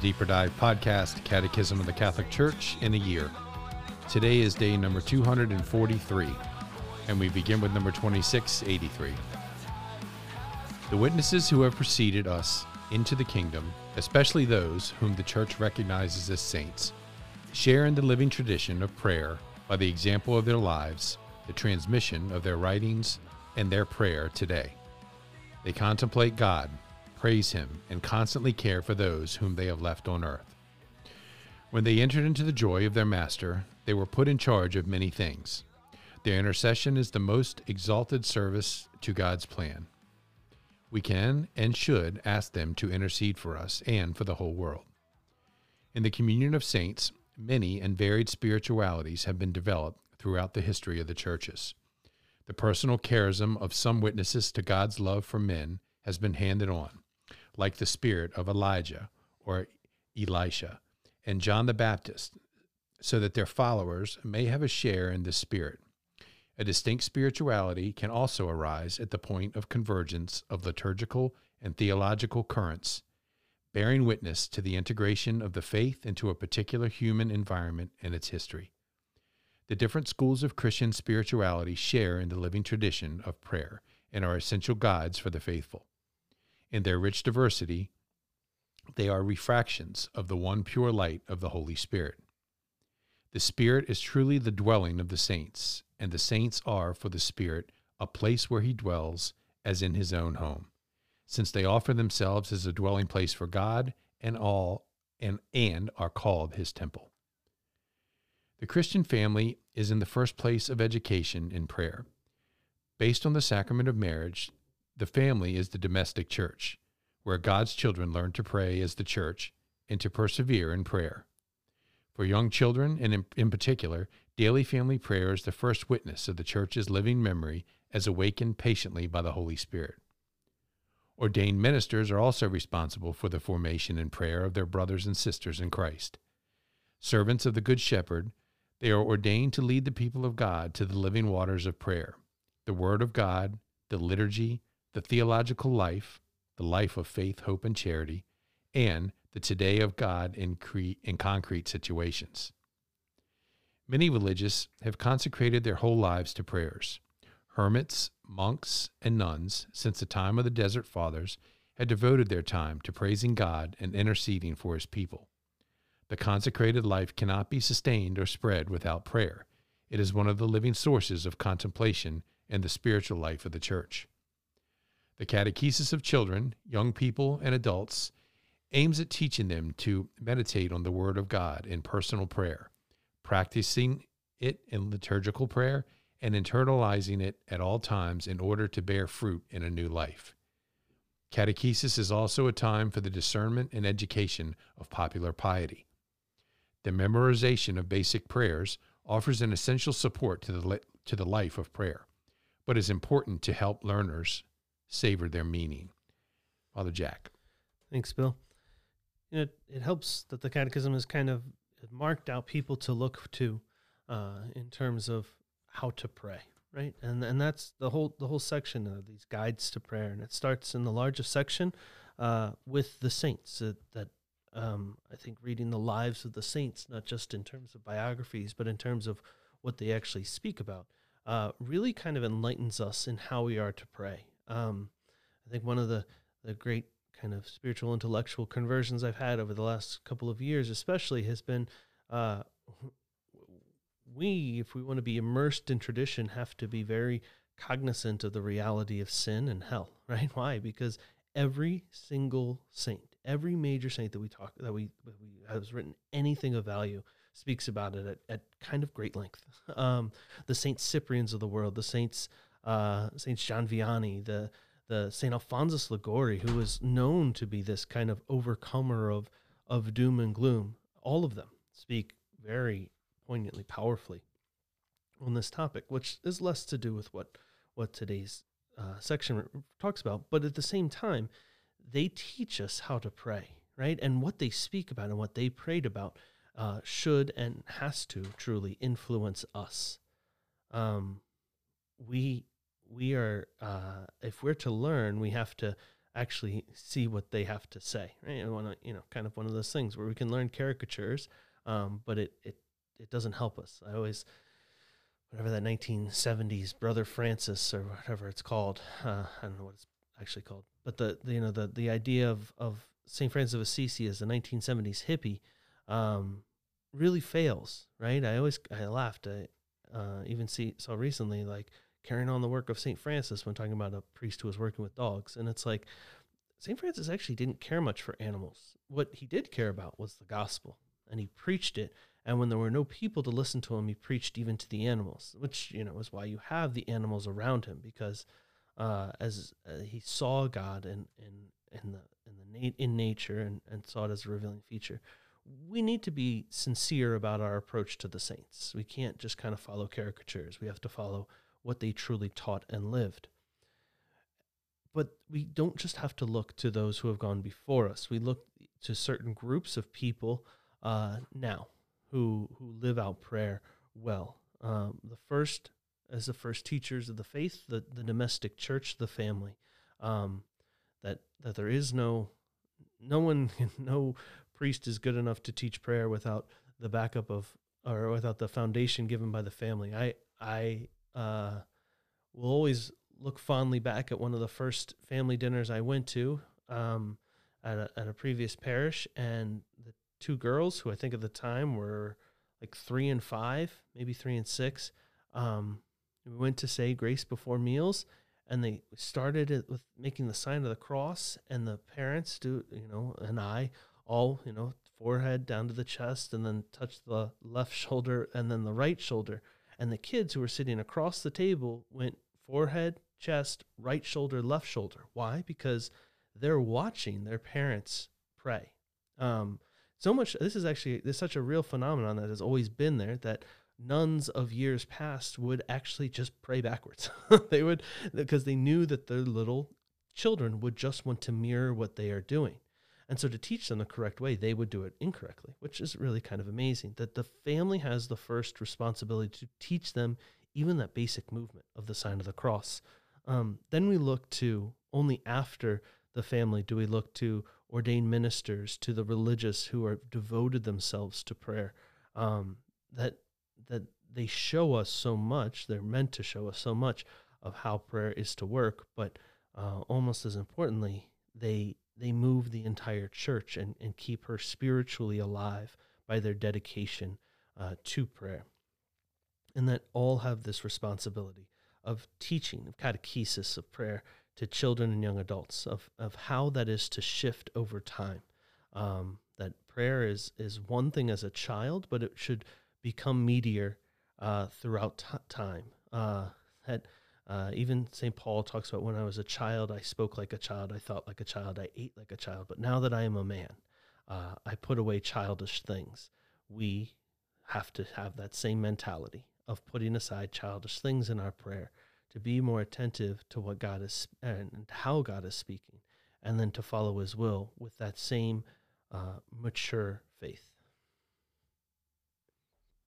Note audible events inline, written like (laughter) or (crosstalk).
Deeper Dive podcast, Catechism of the Catholic Church in a Year. Today is day number 243, and we begin with number 2683. The witnesses who have preceded us into the kingdom, especially those whom the Church recognizes as saints, share in the living tradition of prayer by the example of their lives, the transmission of their writings, and their prayer today. They contemplate God, praise Him, and constantly care for those whom they have left on earth. When they entered into the joy of their Master, they were put in charge of many things. Their intercession is the most exalted service to God's plan. We can and should ask them to intercede for us and for the whole world. In the communion of saints, many and varied spiritualities have been developed throughout the history of the churches. The personal charism of some witnesses to God's love for men has been handed on, like the spirit of Elijah or Elisha and John the Baptist, so that their followers may have a share in this spirit. A distinct spirituality can also arise at the point of convergence of liturgical and theological currents, bearing witness to the integration of the faith into a particular human environment and its history. The different schools of Christian spirituality share in the living tradition of prayer and are essential guides for the faithful. In their rich diversity, they are refractions of the one pure light of the Holy Spirit. The Spirit is truly the dwelling of the saints, and the saints are for the Spirit a place where he dwells as in his own home, since they offer themselves as a dwelling place for God and all and, and are called his temple. The Christian family is in the first place of education in prayer. Based on the sacrament of marriage, the family is the domestic church, where God's children learn to pray as the church and to persevere in prayer. For young children, and in, in, particular, daily family prayer is the first witness of the church's living memory as awakened patiently by the Holy Spirit. Ordained ministers are also responsible for the formation and prayer of their brothers and sisters in Christ. Servants of the Good Shepherd, they are ordained to lead the people of God to the living waters of prayer, the Word of God, the liturgy, the theological life, the life of faith, hope, and charity, and the today of God in, cre- in concrete situations. Many religious have consecrated their whole lives to prayers. Hermits, monks, and nuns, since the time of the Desert Fathers, had devoted their time to praising God and interceding for his people. The consecrated life cannot be sustained or spread without prayer. It is one of the living sources of contemplation and the spiritual life of the church. The Catechesis of Children, Young People, and Adults aims at teaching them to meditate on the Word of God in personal prayer, practicing it in liturgical prayer, and internalizing it at all times in order to bear fruit in a new life. Catechesis is also a time for the discernment and education of popular piety. The memorization of basic prayers offers an essential support to the, to the life of prayer, but is important to help learners savor their meaning. Father Jack. Thanks, Bill. It, it helps that the Catechism has kind of marked out people to look to uh, in terms of how to pray, right? And and that's the whole the whole section of these guides to prayer, and it starts in the largest section uh, with the saints that, that um, I think reading the lives of the saints, not just in terms of biographies, but in terms of what they actually speak about, uh, really kind of enlightens us in how we are to pray. Um, I think one of the, the great kind of spiritual intellectual conversions I've had over the last couple of years, especially, has been uh, we, if we want to be immersed in tradition, have to be very cognizant of the reality of sin and hell, (laughs) right? Why? Because every single saint, every major saint that we talk that we, that we has written anything of value speaks about it at, at kind of great length. (laughs) Um, the Saint Cyprians of the world, the saints uh, Saint John Vianney, the the Saint Alphonsus Liguori, who was known to be this kind of overcomer of of doom and gloom. All of them speak very poignantly, powerfully on this topic, which is less to do with what what today's uh, section talks about, but at the same time, they teach us how to pray, right? And what they speak about and what they prayed about uh, should and has to truly influence us. Um, we we are uh, if we're to learn, we have to actually see what they have to say. Right? And wanna, you know, kind of one of those things where we can learn caricatures, um, but it it it doesn't help us. I always whatever that 1970s Brother Francis or whatever it's called. Uh, I don't know what it's actually called, but the, the you know the the idea of of Saint Francis of Assisi as the 1970s hippie um, really fails. Right? I always I laughed. I uh, even see saw recently like carrying on the work of Saint Francis when talking about a priest who was working with dogs, and it's like Saint Francis actually didn't care much for animals. What he did care about was the gospel, and he preached it and when there were no people to listen to him, he preached even to the animals, which you know is why you have the animals around him because uh, as uh, he saw God in in in the in the na- in nature and, and saw it as a revealing feature. We need to be sincere about our approach to the saints. We can't just kind of follow caricatures. We have to follow what they truly taught and lived. But we don't just have to look to those who have gone before us. We look to certain groups of people uh, now who who live out prayer well. Um, the first, as the first teachers of the faith, the, the domestic church, the family, um, that that there is no no one, (laughs) no priest is good enough to teach prayer without the backup of or without the foundation given by the family. I I uh, will always look fondly back at one of the first family dinners I went to um, at a, at a previous parish, and the two girls who I think at the time were like three and five, maybe three and six. Um, we went to say grace before meals, and they started it with making the sign of the cross, and the parents do, you know, and I all, you know, forehead down to the chest, and then touch the left (laughs) shoulder, and then the right shoulder. And the kids who were sitting across the table went forehead, chest, right shoulder, left shoulder. Why? Because they're watching their parents pray. Um, so much this is actually there's such a real phenomenon that has always been there that nuns of years past would actually just pray backwards (laughs) they would because they knew that their little children would just want to mirror what they are doing and so to teach them the correct way they would do it incorrectly which is really kind of amazing that the family has the first responsibility to teach them even that basic movement of the sign of the cross um, then we look to only after the family do we look to ordained ministers, to the religious who are devoted themselves to prayer, um, that that they show us so much. They're meant to show us so much of how prayer is to work, but uh, almost as importantly, they they move the entire church and, and keep her spiritually alive by their dedication uh, to prayer. And that all have this responsibility of teaching, of catechesis, of prayer, to children and young adults of, of how that is to shift over time. Um, that prayer is, is one thing as a child, but it should become meatier uh, throughout t- time. Uh, that uh, even St. Paul talks about when I was a child, I spoke like a child, I thought like a child, I ate like a child. But now that I am a man, uh, I put away childish things. We have to have that same mentality of putting aside childish things in our prayer to be more attentive to what God is and how God is speaking, and then to follow His will with that same uh, mature faith.